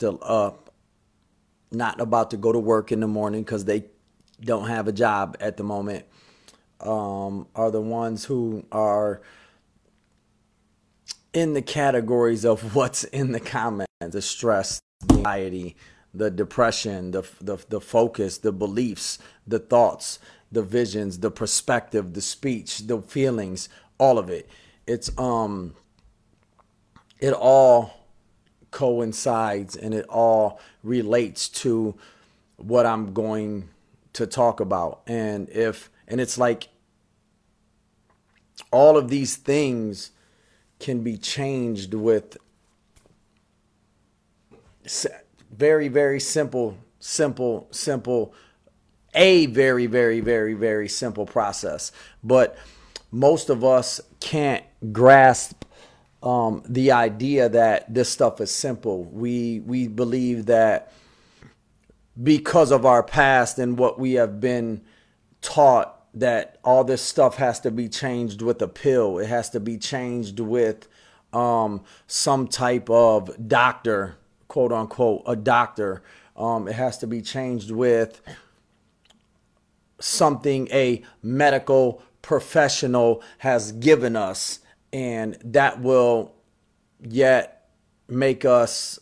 still up, not about to go to work in the morning because they don't have a job at the moment, um, are the ones who are in the categories of what's in the comments the stress, the anxiety, the depression, the, the, the focus, the beliefs, the thoughts, the visions, the perspective, the speech, the feelings, all of it. It's um it all coincides and it all relates to what I'm going to talk about. And if and it's like all of these things can be changed with very very simple simple simple a very very very very simple process but most of us can't grasp um, the idea that this stuff is simple we we believe that because of our past and what we have been taught that all this stuff has to be changed with a pill. It has to be changed with um, some type of doctor, quote unquote, a doctor. Um, it has to be changed with something a medical professional has given us, and that will yet make us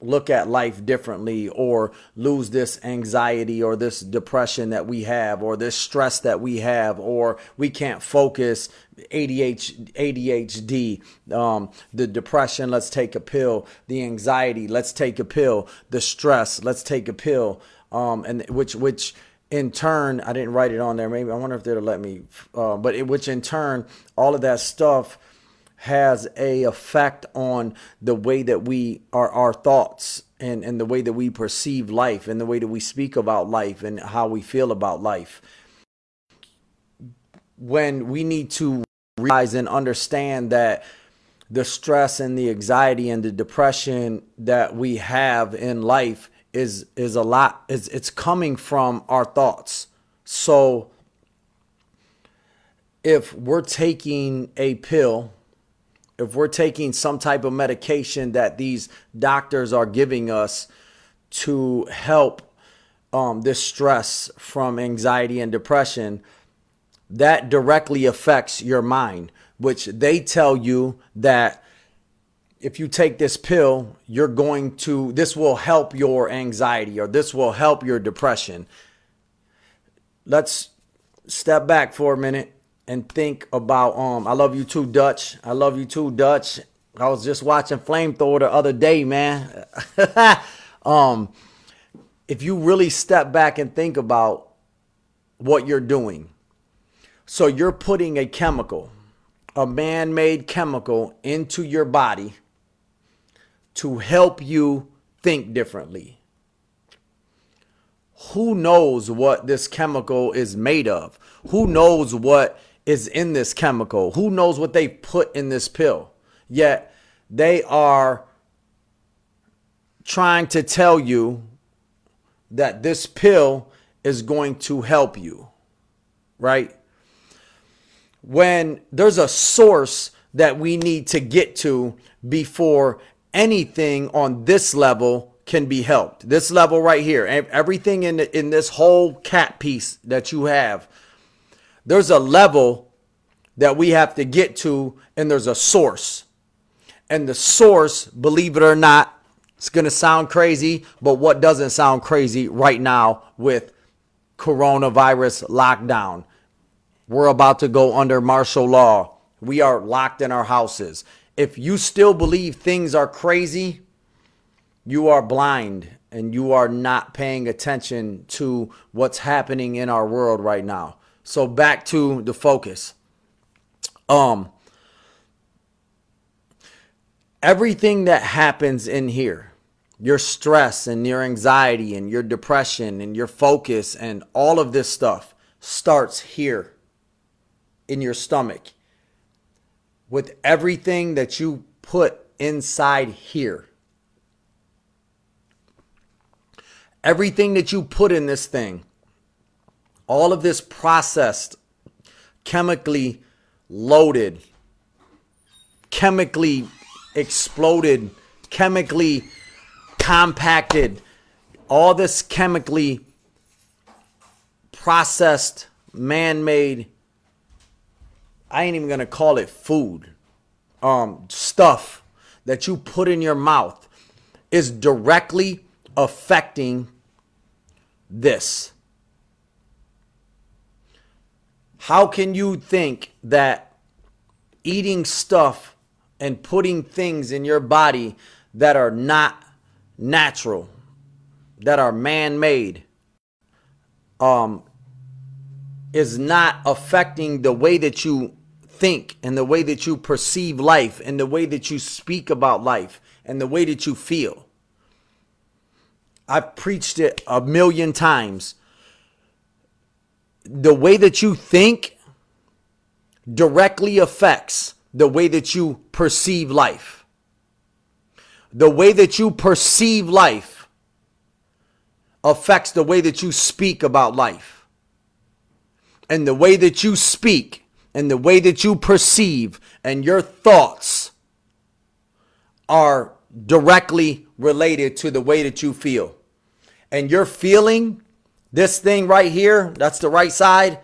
look at life differently or lose this anxiety or this depression that we have or this stress that we have or we can't focus ADHD, ADHD um, the depression let's take a pill the anxiety let's take a pill the stress let's take a pill um, and which which in turn I didn't write it on there maybe I wonder if they'll let me uh, but it, which in turn all of that stuff has a effect on the way that we are our thoughts and, and the way that we perceive life and the way that we speak about life and how we feel about life. When we need to realize and understand that the stress and the anxiety and the depression that we have in life is is a lot it's, it's coming from our thoughts. So if we're taking a pill if we're taking some type of medication that these doctors are giving us to help um, this stress from anxiety and depression, that directly affects your mind, which they tell you that if you take this pill, you're going to, this will help your anxiety or this will help your depression. Let's step back for a minute and think about um I love you too, Dutch. I love you too, Dutch. I was just watching Flamethrower the other day, man. um if you really step back and think about what you're doing. So you're putting a chemical, a man-made chemical into your body to help you think differently. Who knows what this chemical is made of? Who knows what is in this chemical. Who knows what they put in this pill? Yet they are trying to tell you that this pill is going to help you, right? When there's a source that we need to get to before anything on this level can be helped. This level right here, everything in in this whole cat piece that you have there's a level that we have to get to, and there's a source. And the source, believe it or not, it's to sound crazy, but what doesn't sound crazy right now with coronavirus lockdown? We're about to go under martial law. We are locked in our houses. If you still believe things are crazy, you are blind and you are not paying attention to what's happening in our world right now. So back to the focus. Um everything that happens in here, your stress and your anxiety and your depression and your focus and all of this stuff starts here in your stomach with everything that you put inside here. Everything that you put in this thing all of this processed, chemically loaded, chemically exploded, chemically compacted, all this chemically processed, man made, I ain't even gonna call it food, um, stuff that you put in your mouth is directly affecting this. How can you think that eating stuff and putting things in your body that are not natural, that are man made, um, is not affecting the way that you think and the way that you perceive life and the way that you speak about life and the way that you feel. I've preached it a million times. The way that you think directly affects the way that you perceive life. The way that you perceive life affects the way that you speak about life. And the way that you speak and the way that you perceive and your thoughts are directly related to the way that you feel. And you're feeling this thing right here, that's the right side,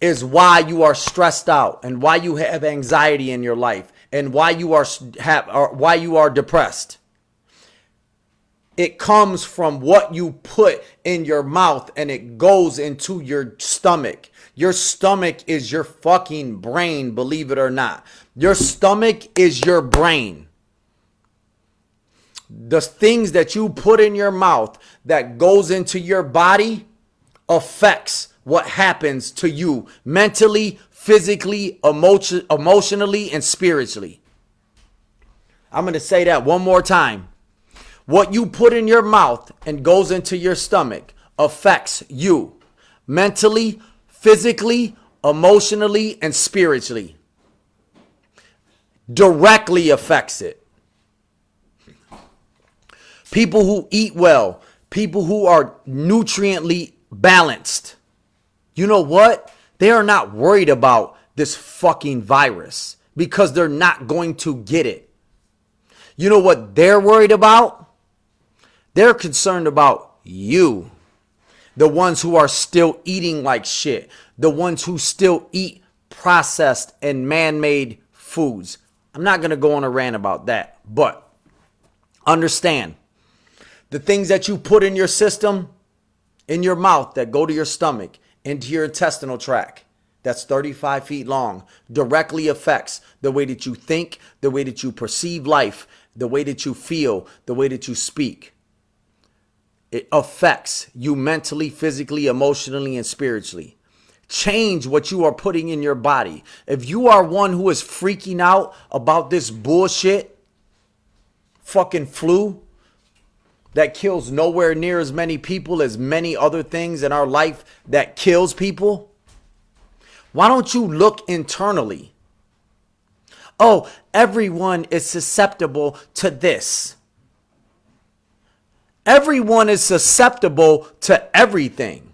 is why you are stressed out and why you have anxiety in your life and why you are have why you are depressed. It comes from what you put in your mouth and it goes into your stomach. Your stomach is your fucking brain, believe it or not. Your stomach is your brain. The things that you put in your mouth that goes into your body affects what happens to you mentally, physically, emotion, emotionally, and spiritually. I'm going to say that one more time. What you put in your mouth and goes into your stomach affects you mentally, physically, emotionally, and spiritually. Directly affects it. People who eat well, people who are nutriently balanced, you know what? They are not worried about this fucking virus because they're not going to get it. You know what they're worried about? They're concerned about you. The ones who are still eating like shit. The ones who still eat processed and man made foods. I'm not going to go on a rant about that, but understand the things that you put in your system, in your mouth, that go to your stomach, into your intestinal tract that's 35 feet long directly affects the way that you think, the way that you perceive life, the way that you feel, the way that you speak. It affects you mentally, physically, emotionally, and spiritually. Change what you are putting in your body. If you are one who is freaking out about this bullshit, fucking flu, that kills nowhere near as many people as many other things in our life that kills people? Why don't you look internally? Oh, everyone is susceptible to this. Everyone is susceptible to everything.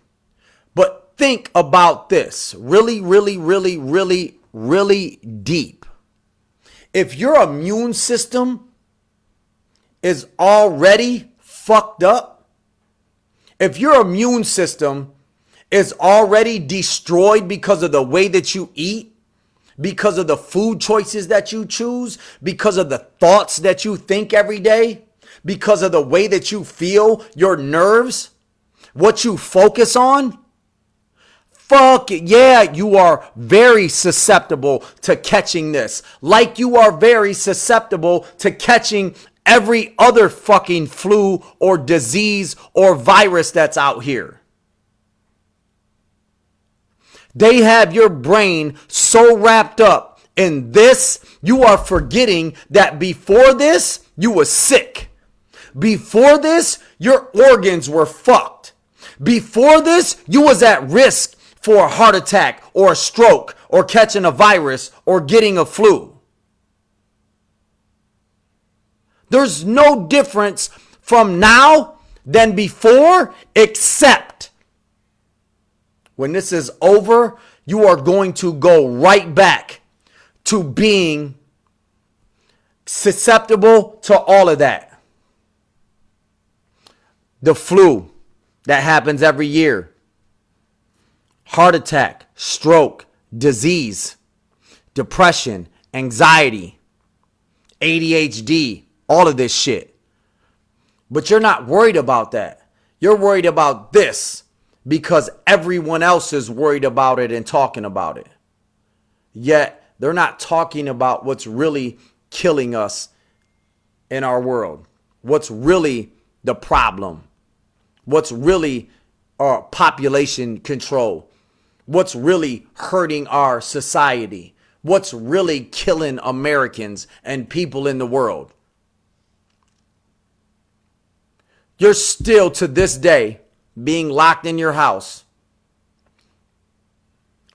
But think about this really, really, really, really, really deep. If your immune system is already fucked up, if your immune system is already destroyed because of the way that you eat, because of the food choices that you choose, because of the thoughts that you think every day, because of the way that you feel, your nerves, what you focus on, fuck yeah, you are very susceptible to catching this. Like you are very susceptible to catching every other fucking flu or disease or virus that's out here. They have your brain so wrapped up in this, you are forgetting that before this, you were sick. Before this, your organs were fucked. Before this, you was at risk for a heart attack or a stroke or catching a virus or getting a flu. There's no difference from now than before, except when this is over, you are going to go right back to being susceptible to all of that. The flu that happens every year, heart attack, stroke, disease, depression, anxiety, ADHD, all of this shit. But you're not worried about that. You're worried about this because everyone else is worried about it and talking about it. Yet they're not talking about what's really killing us in our world. What's really the problem? What's really our population control? What's really hurting our society? What's really killing Americans and people in the world? You're still to this day being locked in your house,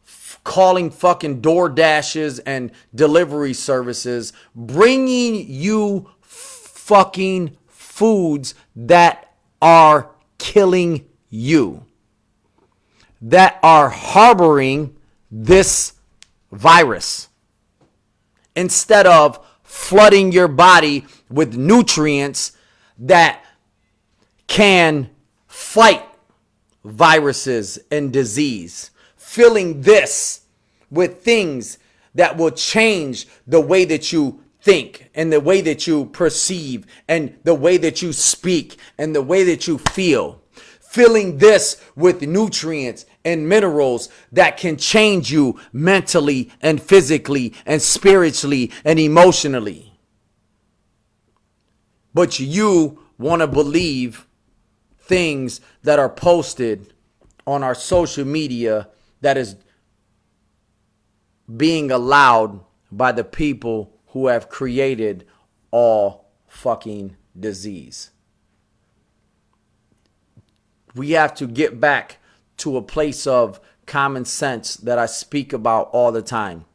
f- calling fucking door dashes and delivery services, bringing you fucking foods that are killing you, that are harboring this virus, instead of flooding your body with nutrients that can fight viruses and disease, filling this with things that will change the way that you think and the way that you perceive and the way that you speak and the way that you feel. Filling this with nutrients and minerals that can change you mentally and physically and spiritually and emotionally. But you want to believe things that are posted on our social media that is being allowed by the people who have created all fucking disease. We have to get back to a place of common sense that I speak about all the time.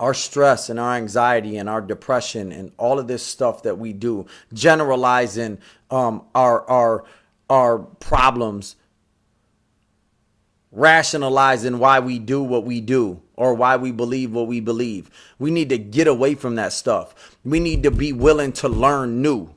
Our stress and our anxiety and our depression and all of this stuff that we do, generalizing um, our our our problems, rationalizing why we do what we do or why we believe what we believe. We need to get away from that stuff. We need to be willing to learn new.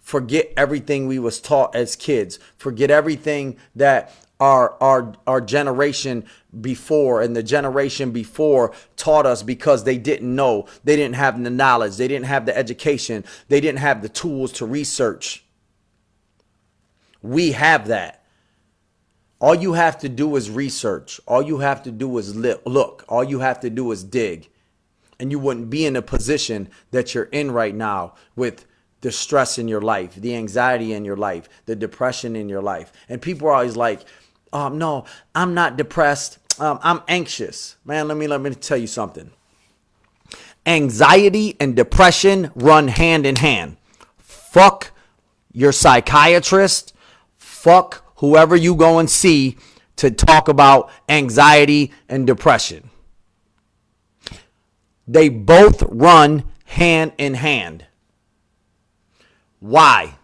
Forget everything we was taught as kids. Forget everything that our our our generation before and the generation before taught us because they didn't know they didn't have the knowledge they didn't have the education they didn't have the tools to research we have that. All you have to do is research. All you have to do is look. All you have to do is dig. And you wouldn't be in a position that you're in right now with the stress in your life, the anxiety in your life, the depression in your life. And people are always like, um, no, I'm not depressed. Um, I'm anxious. Man, let me let me tell you something. Anxiety and depression run hand in hand. Fuck your psychiatrist Fuck whoever you go and see to talk about anxiety and depression. They both run hand in hand. Why?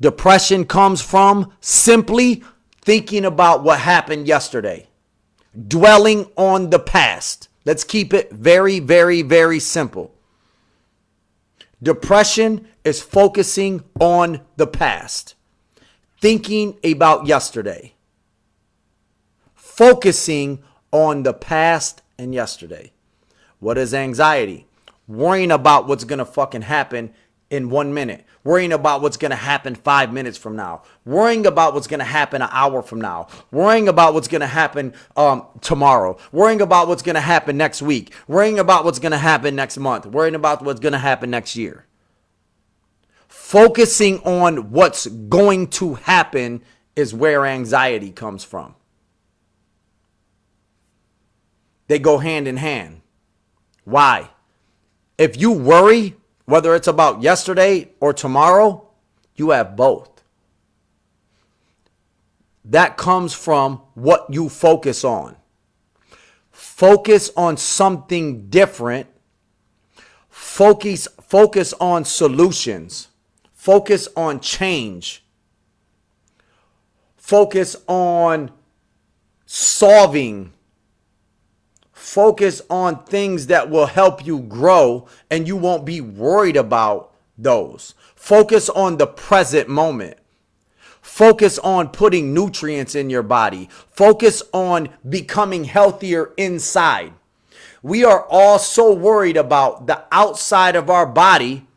Depression comes from simply thinking about what happened yesterday, dwelling on the past. Let's keep it very, very, very simple. Depression is focusing on the past thinking about yesterday, focusing on the past and yesterday. What is anxiety? Worrying about what's going to fucking happen in one minute, worrying about what's going to happen five minutes from now, worrying about what's going to happen an hour from now, worrying about what's going to happen um, tomorrow, worrying about what's going to happen next week, worrying about what's going to happen next month, worrying about what's going to happen next year focusing on what's going to happen is where anxiety comes from. They go hand in hand. Why? If you worry, whether it's about yesterday or tomorrow, you have both. That comes from what you focus on. Focus on something different. Focus focus on solutions. Focus on change. Focus on solving. Focus on things that will help you grow and you won't be worried about those. Focus on the present moment. Focus on putting nutrients in your body. Focus on becoming healthier inside. We are all so worried about the outside of our body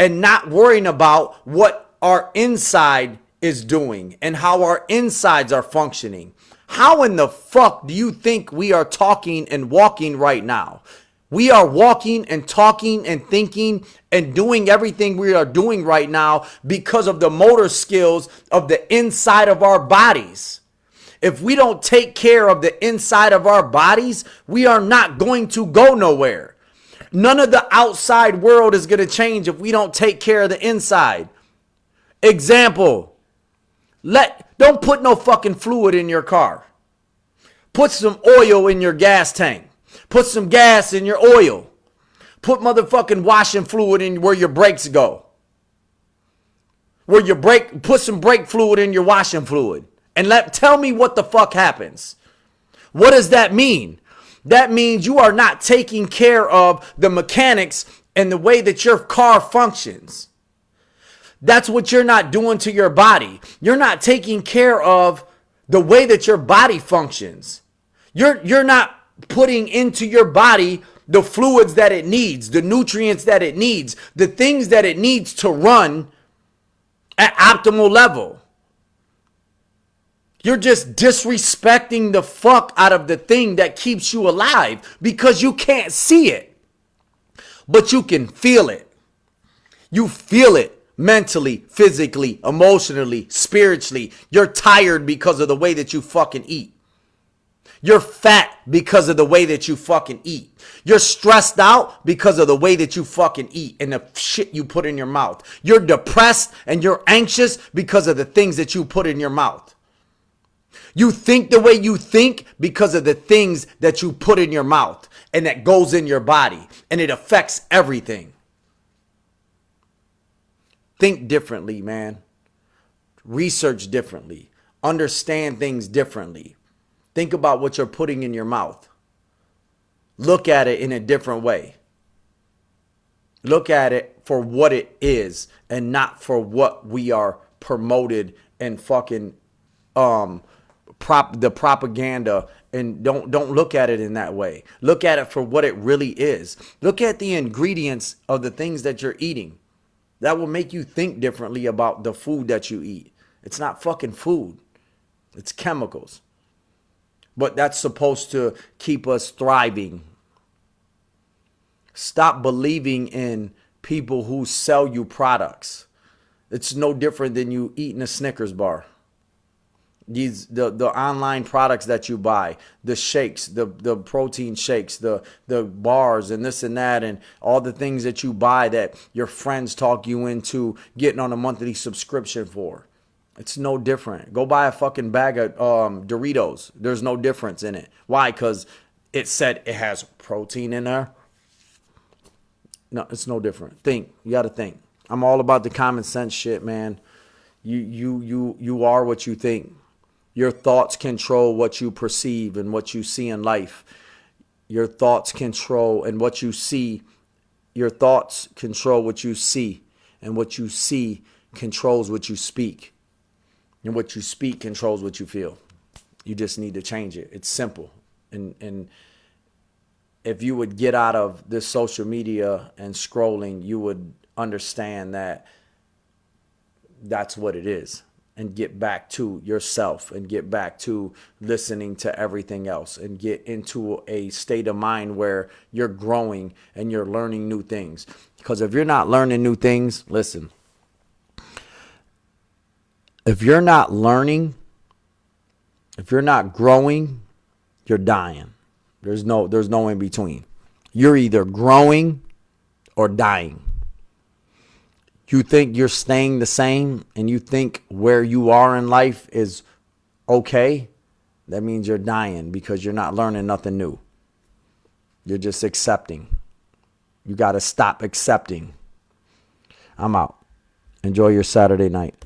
and not worrying about what our inside is doing and how our insides are functioning. How in the fuck do you think we are talking and walking right now? We are walking and talking and thinking and doing everything we are doing right now because of the motor skills of the inside of our bodies. If we don't take care of the inside of our bodies, we are not going to go nowhere. None of the outside world is going to change if we don't take care of the inside. Example, let don't put no fucking fluid in your car. Put some oil in your gas tank. Put some gas in your oil. Put motherfucking washing fluid in where your brakes go. Where your brake, put some brake fluid in your washing fluid. And let tell me what the fuck happens. What does that mean? That means you are not taking care of the mechanics and the way that your car functions. That's what you're not doing to your body. You're not taking care of the way that your body functions. You're you're not putting into your body the fluids that it needs, the nutrients that it needs, the things that it needs to run at optimal level. You're just disrespecting the fuck out of the thing that keeps you alive because you can't see it, but you can feel it. You feel it mentally, physically, emotionally, spiritually. You're tired because of the way that you fucking eat. You're fat because of the way that you fucking eat. You're stressed out because of the way that you fucking eat and the shit you put in your mouth. You're depressed and you're anxious because of the things that you put in your mouth. You think the way you think because of the things that you put in your mouth and that goes in your body and it affects everything. Think differently, man. Research differently. Understand things differently. Think about what you're putting in your mouth. Look at it in a different way. Look at it for what it is and not for what we are promoted and fucking um prop the propaganda and don't don't look at it in that way. Look at it for what it really is. Look at the ingredients of the things that you're eating. That will make you think differently about the food that you eat. It's not fucking food. It's chemicals. But that's supposed to keep us thriving. Stop believing in people who sell you products. It's no different than you eating a Snickers bar these the the online products that you buy the shakes the the protein shakes the the bars and this and that and all the things that you buy that your friends talk you into getting on a monthly subscription for. It's no different. Go buy a fucking bag of um, doritos. There's no difference in it. Why? Because it said it has protein in there. No it's no different. Think. You got to think. I'm all about the common sense shit man. You you you you are what you think your thoughts control what you perceive and what you see in life. Your thoughts control and what you see. Your thoughts control what you see, and what you see controls what you speak. And what you speak controls what you feel. You just need to change it. It's simple. And and if you would get out of this social media and scrolling, you would understand that that's what it is and get back to yourself and get back to listening to everything else and get into a state of mind where you're growing and you're learning new things. Because if you're not learning new things, listen, if you're not learning, if you're not growing, you're dying. There's no there's no in between. You're either growing or dying you think you're staying the same and you think where you are in life is okay, that means you're dying because you're not learning nothing new. You're just accepting. You got to stop accepting. I'm out. Enjoy your Saturday night.